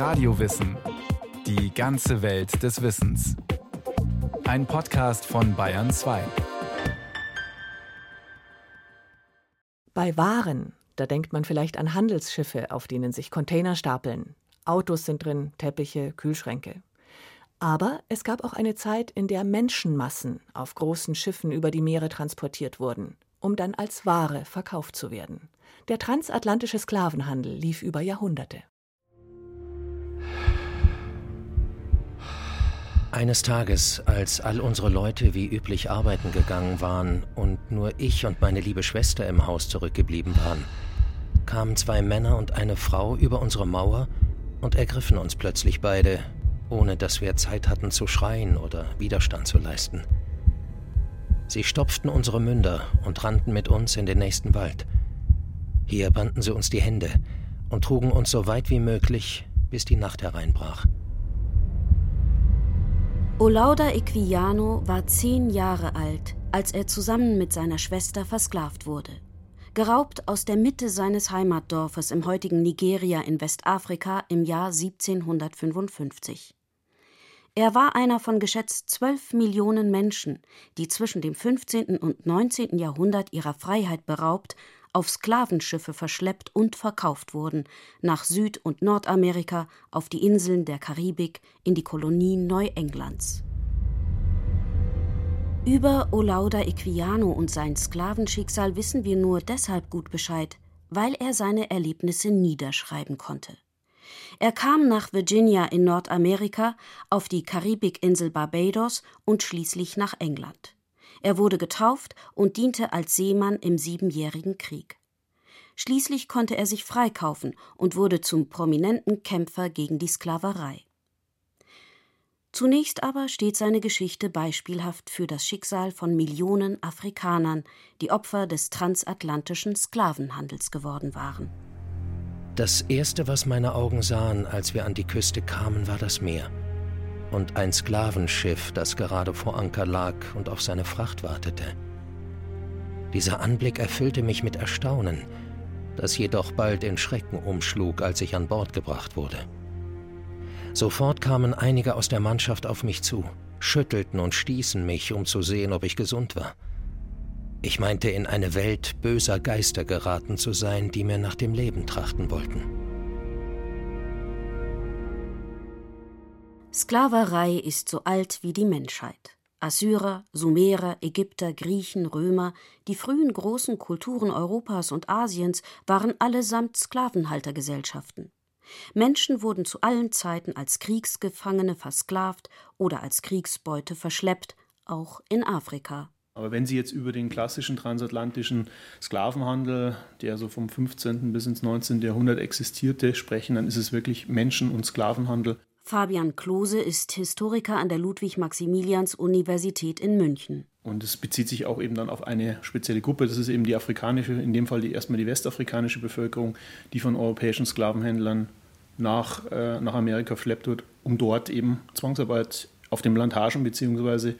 Radiowissen. Die ganze Welt des Wissens. Ein Podcast von Bayern 2. Bei Waren, da denkt man vielleicht an Handelsschiffe, auf denen sich Container stapeln. Autos sind drin, Teppiche, Kühlschränke. Aber es gab auch eine Zeit, in der Menschenmassen auf großen Schiffen über die Meere transportiert wurden, um dann als Ware verkauft zu werden. Der transatlantische Sklavenhandel lief über Jahrhunderte. Eines Tages, als all unsere Leute wie üblich arbeiten gegangen waren und nur ich und meine liebe Schwester im Haus zurückgeblieben waren, kamen zwei Männer und eine Frau über unsere Mauer und ergriffen uns plötzlich beide, ohne dass wir Zeit hatten zu schreien oder Widerstand zu leisten. Sie stopften unsere Münder und rannten mit uns in den nächsten Wald. Hier banden sie uns die Hände und trugen uns so weit wie möglich, bis die Nacht hereinbrach. Olauda Equiano war zehn Jahre alt, als er zusammen mit seiner Schwester versklavt wurde. Geraubt aus der Mitte seines Heimatdorfes im heutigen Nigeria in Westafrika im Jahr 1755. Er war einer von geschätzt zwölf Millionen Menschen, die zwischen dem 15. und 19. Jahrhundert ihrer Freiheit beraubt auf Sklavenschiffe verschleppt und verkauft wurden, nach Süd- und Nordamerika, auf die Inseln der Karibik, in die Kolonien Neuenglands. Über Olauda Equiano und sein Sklavenschicksal wissen wir nur deshalb gut Bescheid, weil er seine Erlebnisse niederschreiben konnte. Er kam nach Virginia in Nordamerika, auf die Karibikinsel Barbados und schließlich nach England. Er wurde getauft und diente als Seemann im Siebenjährigen Krieg. Schließlich konnte er sich freikaufen und wurde zum prominenten Kämpfer gegen die Sklaverei. Zunächst aber steht seine Geschichte beispielhaft für das Schicksal von Millionen Afrikanern, die Opfer des transatlantischen Sklavenhandels geworden waren. Das Erste, was meine Augen sahen, als wir an die Küste kamen, war das Meer und ein Sklavenschiff, das gerade vor Anker lag und auf seine Fracht wartete. Dieser Anblick erfüllte mich mit Erstaunen, das jedoch bald in Schrecken umschlug, als ich an Bord gebracht wurde. Sofort kamen einige aus der Mannschaft auf mich zu, schüttelten und stießen mich, um zu sehen, ob ich gesund war. Ich meinte, in eine Welt böser Geister geraten zu sein, die mir nach dem Leben trachten wollten. Sklaverei ist so alt wie die Menschheit. Assyrer, Sumerer, Ägypter, Griechen, Römer, die frühen großen Kulturen Europas und Asiens waren allesamt Sklavenhaltergesellschaften. Menschen wurden zu allen Zeiten als Kriegsgefangene versklavt oder als Kriegsbeute verschleppt, auch in Afrika. Aber wenn Sie jetzt über den klassischen transatlantischen Sklavenhandel, der so vom 15. bis ins 19. Jahrhundert existierte, sprechen, dann ist es wirklich Menschen- und Sklavenhandel. Fabian Klose ist Historiker an der Ludwig-Maximilians-Universität in München. Und es bezieht sich auch eben dann auf eine spezielle Gruppe. Das ist eben die afrikanische, in dem Fall die, erstmal die westafrikanische Bevölkerung, die von europäischen Sklavenhändlern nach, äh, nach Amerika verschleppt wird, um dort eben Zwangsarbeit auf den Plantagen bzw.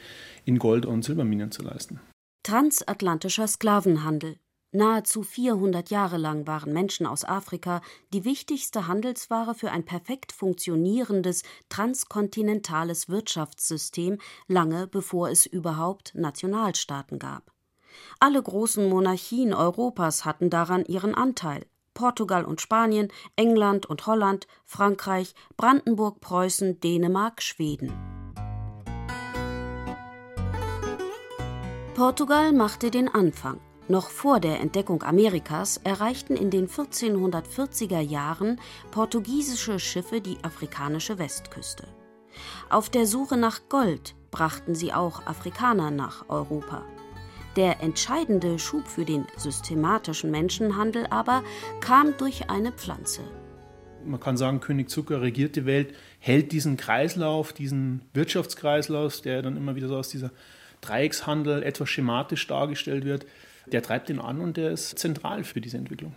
in Gold- und Silberminen zu leisten. Transatlantischer Sklavenhandel. Nahezu 400 Jahre lang waren Menschen aus Afrika die wichtigste Handelsware für ein perfekt funktionierendes transkontinentales Wirtschaftssystem, lange bevor es überhaupt Nationalstaaten gab. Alle großen Monarchien Europas hatten daran ihren Anteil. Portugal und Spanien, England und Holland, Frankreich, Brandenburg, Preußen, Dänemark, Schweden. Portugal machte den Anfang. Noch vor der Entdeckung Amerikas erreichten in den 1440er Jahren portugiesische Schiffe die afrikanische Westküste. Auf der Suche nach Gold brachten sie auch Afrikaner nach Europa. Der entscheidende Schub für den systematischen Menschenhandel aber kam durch eine Pflanze. Man kann sagen, König Zucker regiert die Welt, hält diesen Kreislauf, diesen Wirtschaftskreislauf, der dann immer wieder so aus dieser Dreieckshandel etwas schematisch dargestellt wird, der treibt ihn an und der ist zentral für diese Entwicklung.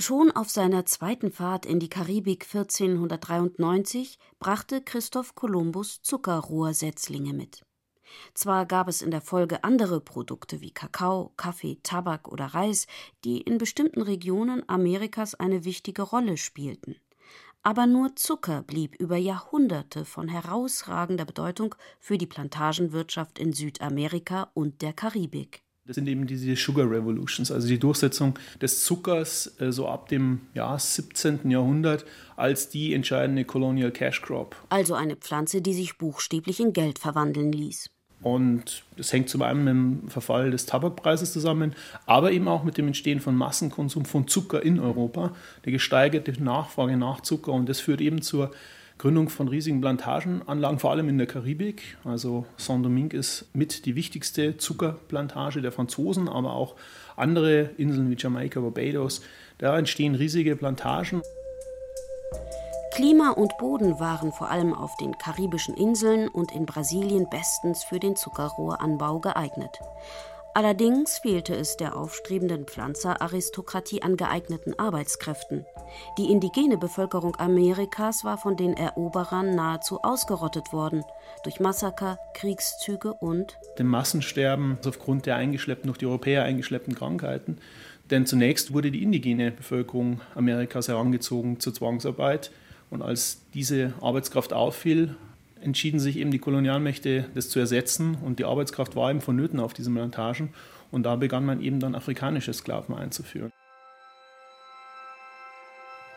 Schon auf seiner zweiten Fahrt in die Karibik 1493 brachte Christoph Kolumbus Zuckerrohrsetzlinge mit. Zwar gab es in der Folge andere Produkte wie Kakao, Kaffee, Tabak oder Reis, die in bestimmten Regionen Amerikas eine wichtige Rolle spielten. aber nur Zucker blieb über Jahrhunderte von herausragender Bedeutung für die Plantagenwirtschaft in Südamerika und der Karibik. Das sind eben diese Sugar Revolutions, also die Durchsetzung des Zuckers äh, so ab dem ja, 17. Jahrhundert als die entscheidende Colonial Cash Crop. Also eine Pflanze, die sich buchstäblich in Geld verwandeln ließ. Und das hängt zum einen mit dem Verfall des Tabakpreises zusammen, aber eben auch mit dem Entstehen von Massenkonsum von Zucker in Europa, der gesteigerte Nachfrage nach Zucker. Und das führt eben zur Gründung von riesigen Plantagenanlagen, vor allem in der Karibik. Also Saint-Domingue ist mit die wichtigste Zuckerplantage der Franzosen, aber auch andere Inseln wie Jamaika, Barbados. Da entstehen riesige Plantagen. Klima und Boden waren vor allem auf den karibischen Inseln und in Brasilien bestens für den Zuckerrohranbau geeignet. Allerdings fehlte es der aufstrebenden Pflanzeraristokratie an geeigneten Arbeitskräften. Die indigene Bevölkerung Amerikas war von den Eroberern nahezu ausgerottet worden durch Massaker, Kriegszüge und dem Massensterben aufgrund der eingeschleppten, durch die Europäer eingeschleppten Krankheiten. Denn zunächst wurde die indigene Bevölkerung Amerikas herangezogen zur Zwangsarbeit. Und als diese Arbeitskraft auffiel, entschieden sich eben die Kolonialmächte, das zu ersetzen. Und die Arbeitskraft war eben vonnöten auf diesen Plantagen. Und da begann man eben dann afrikanische Sklaven einzuführen.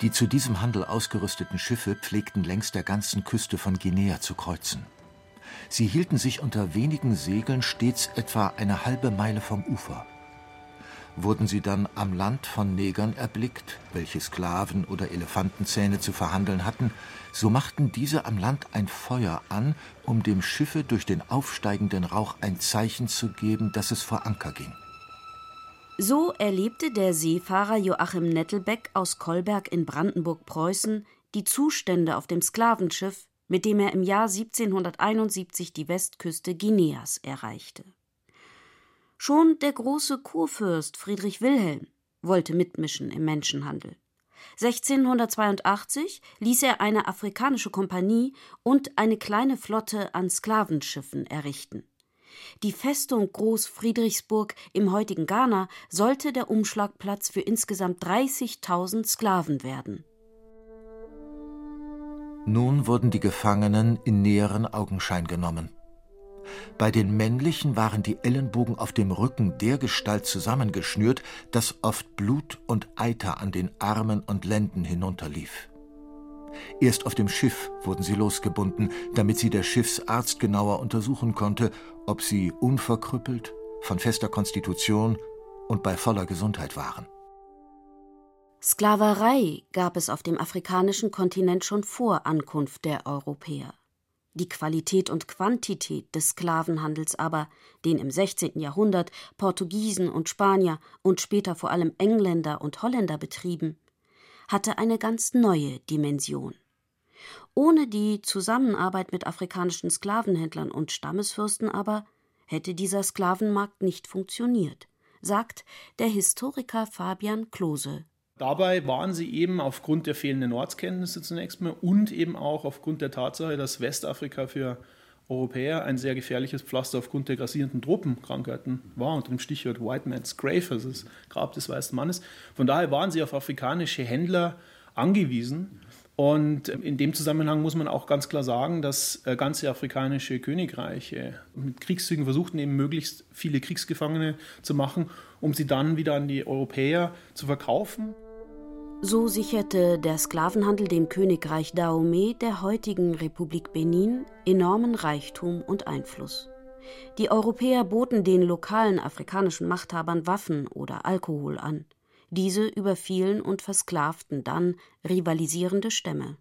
Die zu diesem Handel ausgerüsteten Schiffe pflegten längs der ganzen Küste von Guinea zu kreuzen. Sie hielten sich unter wenigen Segeln stets etwa eine halbe Meile vom Ufer. Wurden sie dann am Land von Negern erblickt, welche Sklaven oder Elefantenzähne zu verhandeln hatten, so machten diese am Land ein Feuer an, um dem Schiffe durch den aufsteigenden Rauch ein Zeichen zu geben, dass es vor Anker ging. So erlebte der Seefahrer Joachim Nettelbeck aus Kolberg in Brandenburg-Preußen die Zustände auf dem Sklavenschiff, mit dem er im Jahr 1771 die Westküste Guineas erreichte. Schon der große Kurfürst Friedrich Wilhelm wollte mitmischen im Menschenhandel. 1682 ließ er eine afrikanische Kompanie und eine kleine Flotte an Sklavenschiffen errichten. Die Festung Groß Friedrichsburg im heutigen Ghana sollte der Umschlagplatz für insgesamt 30.000 Sklaven werden. Nun wurden die Gefangenen in näheren Augenschein genommen. Bei den männlichen waren die Ellenbogen auf dem Rücken dergestalt zusammengeschnürt, dass oft Blut und Eiter an den Armen und Lenden hinunterlief. Erst auf dem Schiff wurden sie losgebunden, damit sie der Schiffsarzt genauer untersuchen konnte, ob sie unverkrüppelt, von fester Konstitution und bei voller Gesundheit waren. Sklaverei gab es auf dem afrikanischen Kontinent schon vor Ankunft der Europäer. Die Qualität und Quantität des Sklavenhandels aber, den im 16. Jahrhundert Portugiesen und Spanier und später vor allem Engländer und Holländer betrieben, hatte eine ganz neue Dimension. Ohne die Zusammenarbeit mit afrikanischen Sklavenhändlern und Stammesfürsten aber hätte dieser Sklavenmarkt nicht funktioniert, sagt der Historiker Fabian Klose Dabei waren sie eben aufgrund der fehlenden Ortskenntnisse zunächst mal und eben auch aufgrund der Tatsache, dass Westafrika für Europäer ein sehr gefährliches Pflaster aufgrund der grassierenden Tropenkrankheiten war, unter dem Stichwort White Man's Grave, also das Grab des weißen Mannes. Von daher waren sie auf afrikanische Händler angewiesen. Und in dem Zusammenhang muss man auch ganz klar sagen, dass äh, ganze afrikanische Königreiche mit Kriegszügen versuchten, eben möglichst viele Kriegsgefangene zu machen, um sie dann wieder an die Europäer zu verkaufen. So sicherte der Sklavenhandel dem Königreich Dahomey der heutigen Republik Benin enormen Reichtum und Einfluss. Die Europäer boten den lokalen afrikanischen Machthabern Waffen oder Alkohol an. Diese überfielen und versklavten dann rivalisierende Stämme.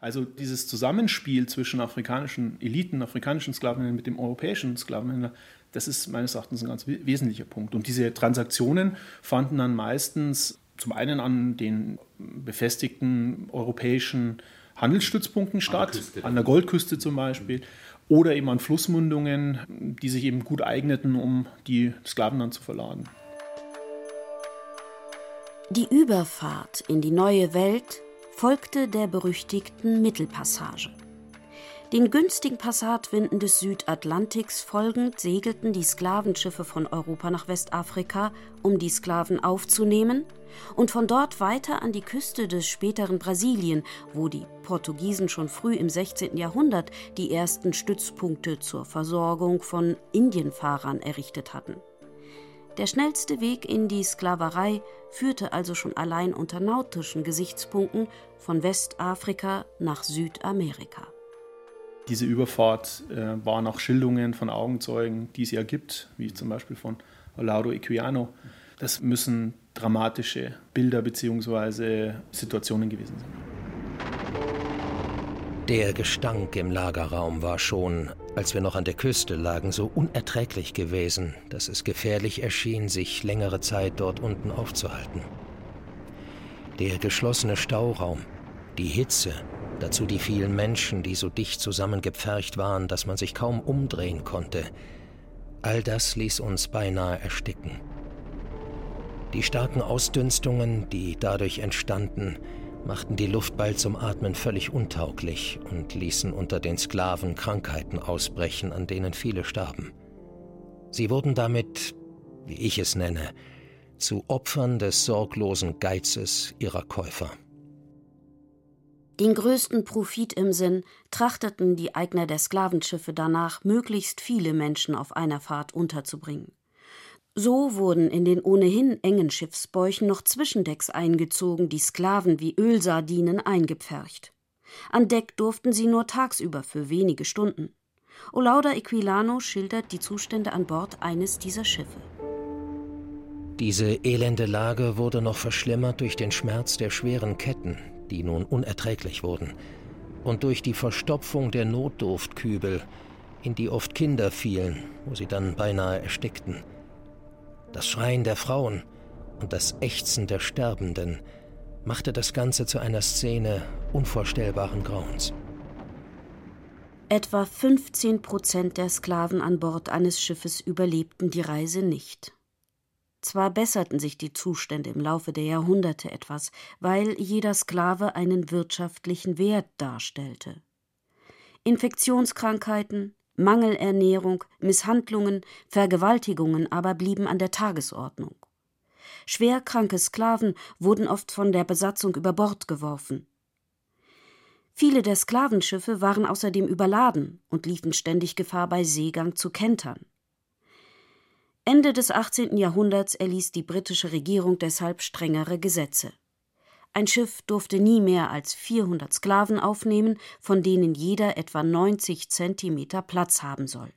Also dieses Zusammenspiel zwischen afrikanischen Eliten, afrikanischen Sklavenhändlern mit dem europäischen Sklavenhändler, das ist meines Erachtens ein ganz wesentlicher Punkt. Und diese Transaktionen fanden dann meistens zum einen an den befestigten europäischen Handelsstützpunkten statt, an, an der Goldküste zum Beispiel, oder eben an Flussmündungen, die sich eben gut eigneten, um die Sklaven dann zu verladen. Die Überfahrt in die neue Welt folgte der berüchtigten Mittelpassage. Den günstigen Passatwinden des Südatlantiks folgend segelten die Sklavenschiffe von Europa nach Westafrika, um die Sklaven aufzunehmen, und von dort weiter an die Küste des späteren Brasilien, wo die Portugiesen schon früh im 16. Jahrhundert die ersten Stützpunkte zur Versorgung von Indienfahrern errichtet hatten. Der schnellste Weg in die Sklaverei führte also schon allein unter nautischen Gesichtspunkten von Westafrika nach Südamerika. Diese Überfahrt äh, war nach Schilderungen von Augenzeugen, die es ja gibt, wie zum Beispiel von Lauro Equiano. Das müssen dramatische Bilder bzw. Situationen gewesen sein. Der Gestank im Lagerraum war schon, als wir noch an der Küste lagen, so unerträglich gewesen, dass es gefährlich erschien, sich längere Zeit dort unten aufzuhalten. Der geschlossene Stauraum, die Hitze, dazu die vielen Menschen, die so dicht zusammengepfercht waren, dass man sich kaum umdrehen konnte, all das ließ uns beinahe ersticken. Die starken Ausdünstungen, die dadurch entstanden, machten die Luft bald zum Atmen völlig untauglich und ließen unter den Sklaven Krankheiten ausbrechen, an denen viele starben. Sie wurden damit, wie ich es nenne, zu Opfern des sorglosen Geizes ihrer Käufer. Den größten Profit im Sinn trachteten die Eigner der Sklavenschiffe danach, möglichst viele Menschen auf einer Fahrt unterzubringen. So wurden in den ohnehin engen Schiffsbäuchen noch zwischendecks eingezogen, die Sklaven wie Ölsardinen eingepfercht. An Deck durften sie nur tagsüber für wenige Stunden. Olauda Equilano schildert die Zustände an Bord eines dieser Schiffe. Diese elende Lage wurde noch verschlimmert durch den Schmerz der schweren Ketten, die nun unerträglich wurden, und durch die Verstopfung der Notdurftkübel, in die oft Kinder fielen, wo sie dann beinahe erstickten das Schreien der Frauen und das Ächzen der Sterbenden machte das Ganze zu einer Szene unvorstellbaren Grauens. Etwa 15 Prozent der Sklaven an Bord eines Schiffes überlebten die Reise nicht. Zwar besserten sich die Zustände im Laufe der Jahrhunderte etwas, weil jeder Sklave einen wirtschaftlichen Wert darstellte. Infektionskrankheiten, Mangelernährung, Misshandlungen, Vergewaltigungen aber blieben an der Tagesordnung. Schwerkranke Sklaven wurden oft von der Besatzung über Bord geworfen. Viele der Sklavenschiffe waren außerdem überladen und liefen ständig Gefahr, bei Seegang zu kentern. Ende des 18. Jahrhunderts erließ die britische Regierung deshalb strengere Gesetze. Ein Schiff durfte nie mehr als 400 Sklaven aufnehmen, von denen jeder etwa 90 Zentimeter Platz haben soll.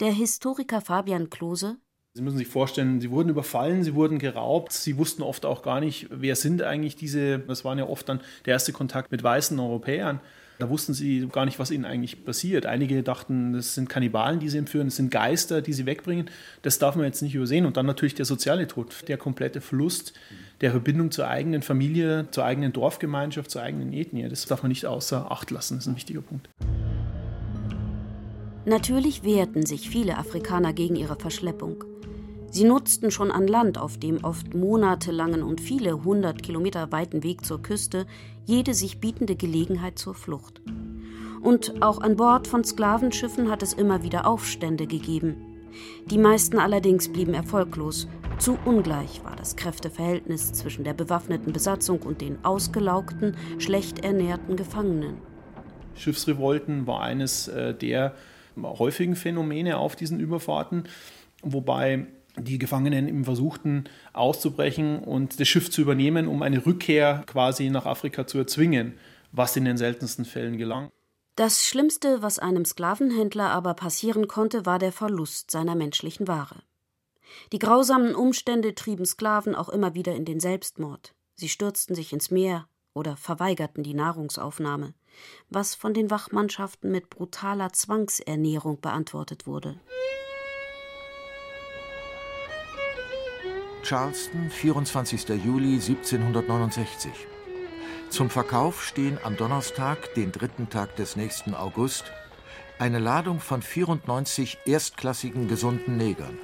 Der Historiker Fabian Klose Sie müssen sich vorstellen, sie wurden überfallen, sie wurden geraubt, sie wussten oft auch gar nicht, wer sind eigentlich diese, das waren ja oft dann der erste Kontakt mit weißen Europäern. Da wussten sie gar nicht, was ihnen eigentlich passiert. Einige dachten, das sind Kannibalen, die sie entführen, das sind Geister, die sie wegbringen. Das darf man jetzt nicht übersehen. Und dann natürlich der soziale Tod, der komplette Verlust der Verbindung zur eigenen Familie, zur eigenen Dorfgemeinschaft, zur eigenen Ethnie. Das darf man nicht außer Acht lassen. Das ist ein wichtiger Punkt. Natürlich wehrten sich viele Afrikaner gegen ihre Verschleppung. Sie nutzten schon an Land auf dem oft monatelangen und viele hundert Kilometer weiten Weg zur Küste jede sich bietende Gelegenheit zur Flucht. Und auch an Bord von Sklavenschiffen hat es immer wieder Aufstände gegeben. Die meisten allerdings blieben erfolglos. Zu ungleich war das Kräfteverhältnis zwischen der bewaffneten Besatzung und den ausgelaugten, schlecht ernährten Gefangenen. Schiffsrevolten war eines äh, der häufigen Phänomene auf diesen Überfahrten, wobei die Gefangenen eben versuchten auszubrechen und das Schiff zu übernehmen, um eine Rückkehr quasi nach Afrika zu erzwingen, was in den seltensten Fällen gelang. Das Schlimmste, was einem Sklavenhändler aber passieren konnte, war der Verlust seiner menschlichen Ware. Die grausamen Umstände trieben Sklaven auch immer wieder in den Selbstmord. Sie stürzten sich ins Meer oder verweigerten die Nahrungsaufnahme, was von den Wachmannschaften mit brutaler Zwangsernährung beantwortet wurde. Charleston, 24. Juli 1769. Zum Verkauf stehen am Donnerstag, den dritten Tag des nächsten August, eine Ladung von 94 erstklassigen gesunden Negern,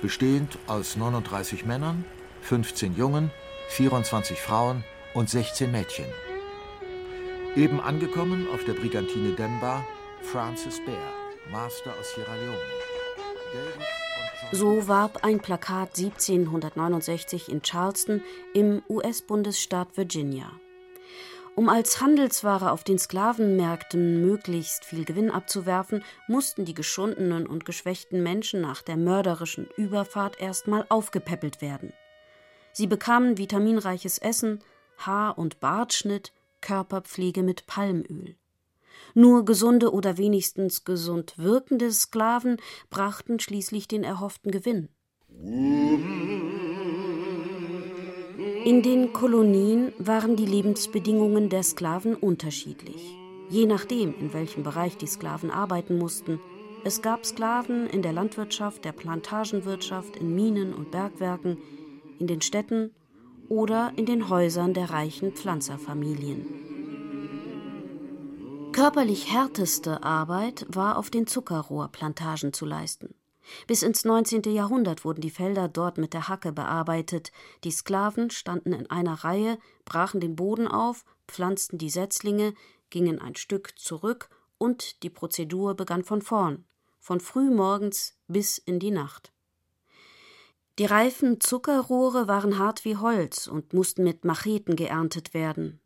bestehend aus 39 Männern, 15 Jungen, 24 Frauen und 16 Mädchen. Eben angekommen auf der Brigantine Demba Francis Bear, Master aus Sierra Leone. So warb ein Plakat 1769 in Charleston im US-Bundesstaat Virginia. Um als Handelsware auf den Sklavenmärkten möglichst viel Gewinn abzuwerfen, mussten die geschundenen und geschwächten Menschen nach der mörderischen Überfahrt erstmal aufgepäppelt werden. Sie bekamen vitaminreiches Essen, Haar- und Bartschnitt, Körperpflege mit Palmöl. Nur gesunde oder wenigstens gesund wirkende Sklaven brachten schließlich den erhofften Gewinn. In den Kolonien waren die Lebensbedingungen der Sklaven unterschiedlich, je nachdem, in welchem Bereich die Sklaven arbeiten mussten. Es gab Sklaven in der Landwirtschaft, der Plantagenwirtschaft, in Minen und Bergwerken, in den Städten oder in den Häusern der reichen Pflanzerfamilien. Körperlich härteste Arbeit war auf den Zuckerrohrplantagen zu leisten. Bis ins 19. Jahrhundert wurden die Felder dort mit der Hacke bearbeitet. Die Sklaven standen in einer Reihe, brachen den Boden auf, pflanzten die Setzlinge, gingen ein Stück zurück und die Prozedur begann von vorn, von frühmorgens bis in die Nacht. Die reifen Zuckerrohre waren hart wie Holz und mussten mit Macheten geerntet werden.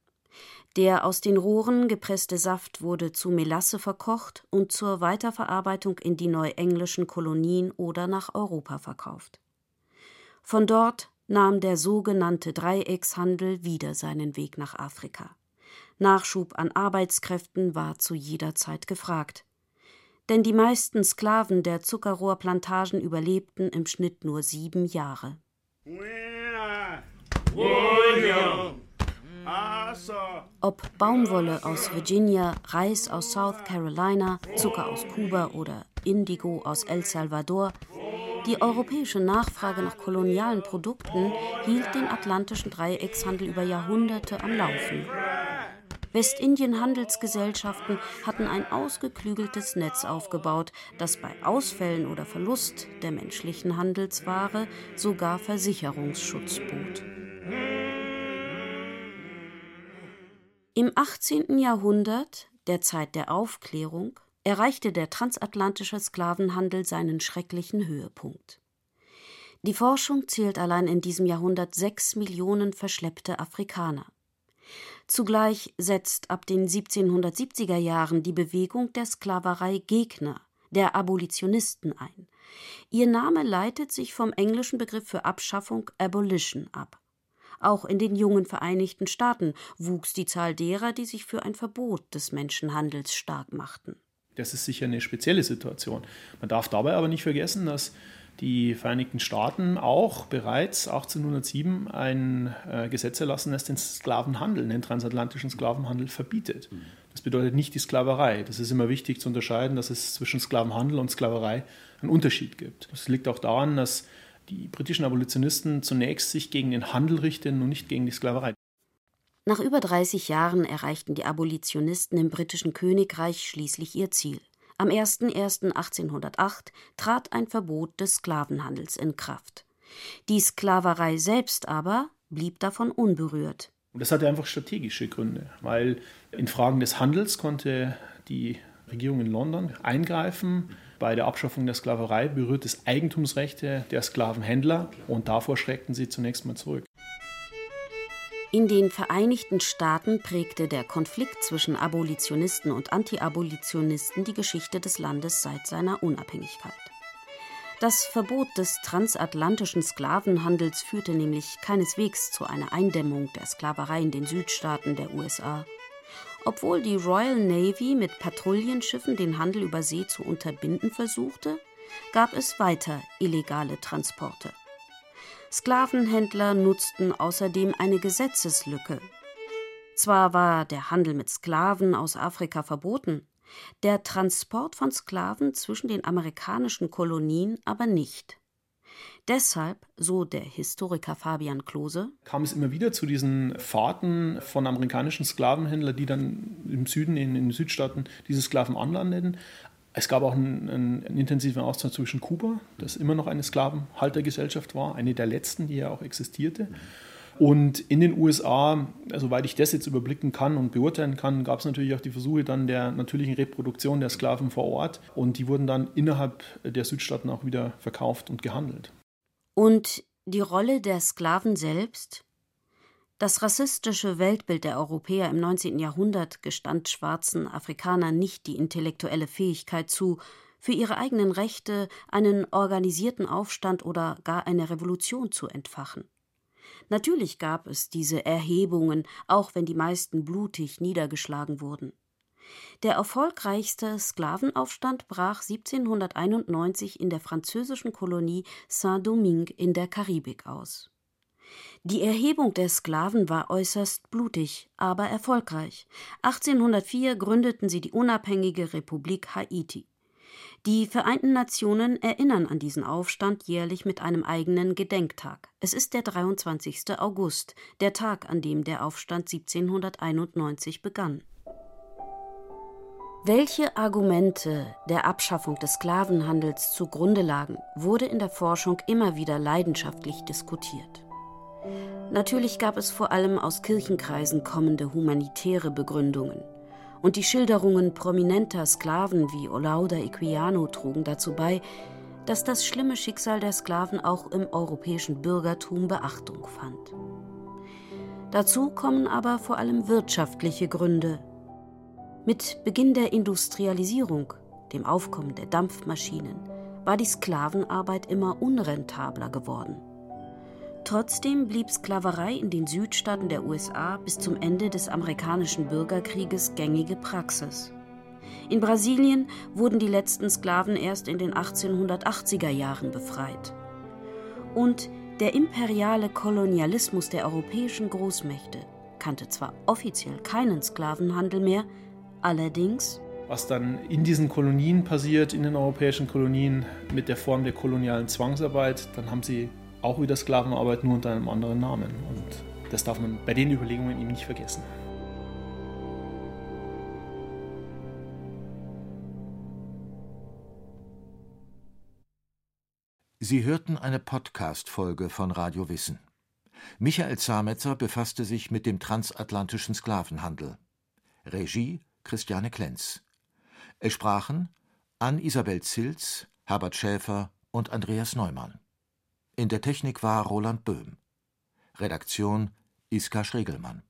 Der aus den Rohren gepresste Saft wurde zu Melasse verkocht und zur Weiterverarbeitung in die neuenglischen Kolonien oder nach Europa verkauft. Von dort nahm der sogenannte Dreieckshandel wieder seinen Weg nach Afrika. Nachschub an Arbeitskräften war zu jeder Zeit gefragt. Denn die meisten Sklaven der Zuckerrohrplantagen überlebten im Schnitt nur sieben Jahre. Ob Baumwolle aus Virginia, Reis aus South Carolina, Zucker aus Kuba oder Indigo aus El Salvador, die europäische Nachfrage nach kolonialen Produkten hielt den atlantischen Dreieckshandel über Jahrhunderte am Laufen. Westindien-Handelsgesellschaften hatten ein ausgeklügeltes Netz aufgebaut, das bei Ausfällen oder Verlust der menschlichen Handelsware sogar Versicherungsschutz bot. Im 18. Jahrhundert, der Zeit der Aufklärung, erreichte der transatlantische Sklavenhandel seinen schrecklichen Höhepunkt. Die Forschung zählt allein in diesem Jahrhundert sechs Millionen verschleppte Afrikaner. Zugleich setzt ab den 1770er Jahren die Bewegung der Sklaverei Gegner, der Abolitionisten ein. Ihr Name leitet sich vom englischen Begriff für Abschaffung Abolition ab. Auch in den jungen Vereinigten Staaten wuchs die Zahl derer, die sich für ein Verbot des Menschenhandels stark machten. Das ist sicher eine spezielle Situation. Man darf dabei aber nicht vergessen, dass die Vereinigten Staaten auch bereits 1807 ein äh, Gesetz erlassen, das den Sklavenhandel, den transatlantischen Sklavenhandel verbietet. Das bedeutet nicht die Sklaverei. Das ist immer wichtig zu unterscheiden, dass es zwischen Sklavenhandel und Sklaverei einen Unterschied gibt. Das liegt auch daran, dass die britischen Abolitionisten zunächst sich gegen den Handel richten und nicht gegen die Sklaverei. Nach über 30 Jahren erreichten die Abolitionisten im britischen Königreich schließlich ihr Ziel. Am 01.01.1808 trat ein Verbot des Sklavenhandels in Kraft. Die Sklaverei selbst aber blieb davon unberührt. Und das hatte einfach strategische Gründe, weil in Fragen des Handels konnte die Regierung in London eingreifen bei der Abschaffung der Sklaverei berührt es Eigentumsrechte der Sklavenhändler und davor schreckten sie zunächst mal zurück. In den Vereinigten Staaten prägte der Konflikt zwischen Abolitionisten und Anti-Abolitionisten die Geschichte des Landes seit seiner Unabhängigkeit. Das Verbot des transatlantischen Sklavenhandels führte nämlich keineswegs zu einer Eindämmung der Sklaverei in den Südstaaten der USA. Obwohl die Royal Navy mit Patrouillenschiffen den Handel über See zu unterbinden versuchte, gab es weiter illegale Transporte. Sklavenhändler nutzten außerdem eine Gesetzeslücke. Zwar war der Handel mit Sklaven aus Afrika verboten, der Transport von Sklaven zwischen den amerikanischen Kolonien aber nicht. Deshalb, so der Historiker Fabian Klose, kam es immer wieder zu diesen Fahrten von amerikanischen Sklavenhändlern, die dann im Süden, in, den Südstaaten, diese Sklaven anlandeten. Es gab auch einen, einen, einen, intensiven Austausch zwischen Kuba, das immer noch eine Sklavenhaltergesellschaft war, eine der letzten, die ja auch existierte, Und in den USA, soweit ich das jetzt überblicken kann und beurteilen kann, gab es natürlich auch die Versuche dann der natürlichen Reproduktion der Sklaven vor Ort. Und die wurden dann innerhalb der Südstaaten auch wieder verkauft und gehandelt. Und die Rolle der Sklaven selbst? Das rassistische Weltbild der Europäer im 19. Jahrhundert gestand schwarzen Afrikanern nicht die intellektuelle Fähigkeit zu, für ihre eigenen Rechte einen organisierten Aufstand oder gar eine Revolution zu entfachen. Natürlich gab es diese Erhebungen, auch wenn die meisten blutig niedergeschlagen wurden. Der erfolgreichste Sklavenaufstand brach 1791 in der französischen Kolonie Saint-Domingue in der Karibik aus. Die Erhebung der Sklaven war äußerst blutig, aber erfolgreich. 1804 gründeten sie die unabhängige Republik Haiti. Die Vereinten Nationen erinnern an diesen Aufstand jährlich mit einem eigenen Gedenktag. Es ist der 23. August, der Tag, an dem der Aufstand 1791 begann. Welche Argumente der Abschaffung des Sklavenhandels zugrunde lagen, wurde in der Forschung immer wieder leidenschaftlich diskutiert. Natürlich gab es vor allem aus Kirchenkreisen kommende humanitäre Begründungen. Und die Schilderungen prominenter Sklaven wie Olauda Equiano trugen dazu bei, dass das schlimme Schicksal der Sklaven auch im europäischen Bürgertum Beachtung fand. Dazu kommen aber vor allem wirtschaftliche Gründe, mit Beginn der Industrialisierung, dem Aufkommen der Dampfmaschinen, war die Sklavenarbeit immer unrentabler geworden. Trotzdem blieb Sklaverei in den Südstaaten der USA bis zum Ende des amerikanischen Bürgerkrieges gängige Praxis. In Brasilien wurden die letzten Sklaven erst in den 1880er Jahren befreit. Und der imperiale Kolonialismus der europäischen Großmächte kannte zwar offiziell keinen Sklavenhandel mehr, Allerdings was dann in diesen Kolonien passiert, in den europäischen Kolonien mit der Form der kolonialen Zwangsarbeit, dann haben sie auch wieder Sklavenarbeit nur unter einem anderen Namen. Und das darf man bei den Überlegungen eben nicht vergessen. Sie hörten eine Podcast-Folge von Radio Wissen. Michael Zametzer befasste sich mit dem transatlantischen Sklavenhandel. Regie Christiane Klenz. Es sprachen Ann-Isabel Zilz, Herbert Schäfer und Andreas Neumann. In der Technik war Roland Böhm. Redaktion Iska Schregelmann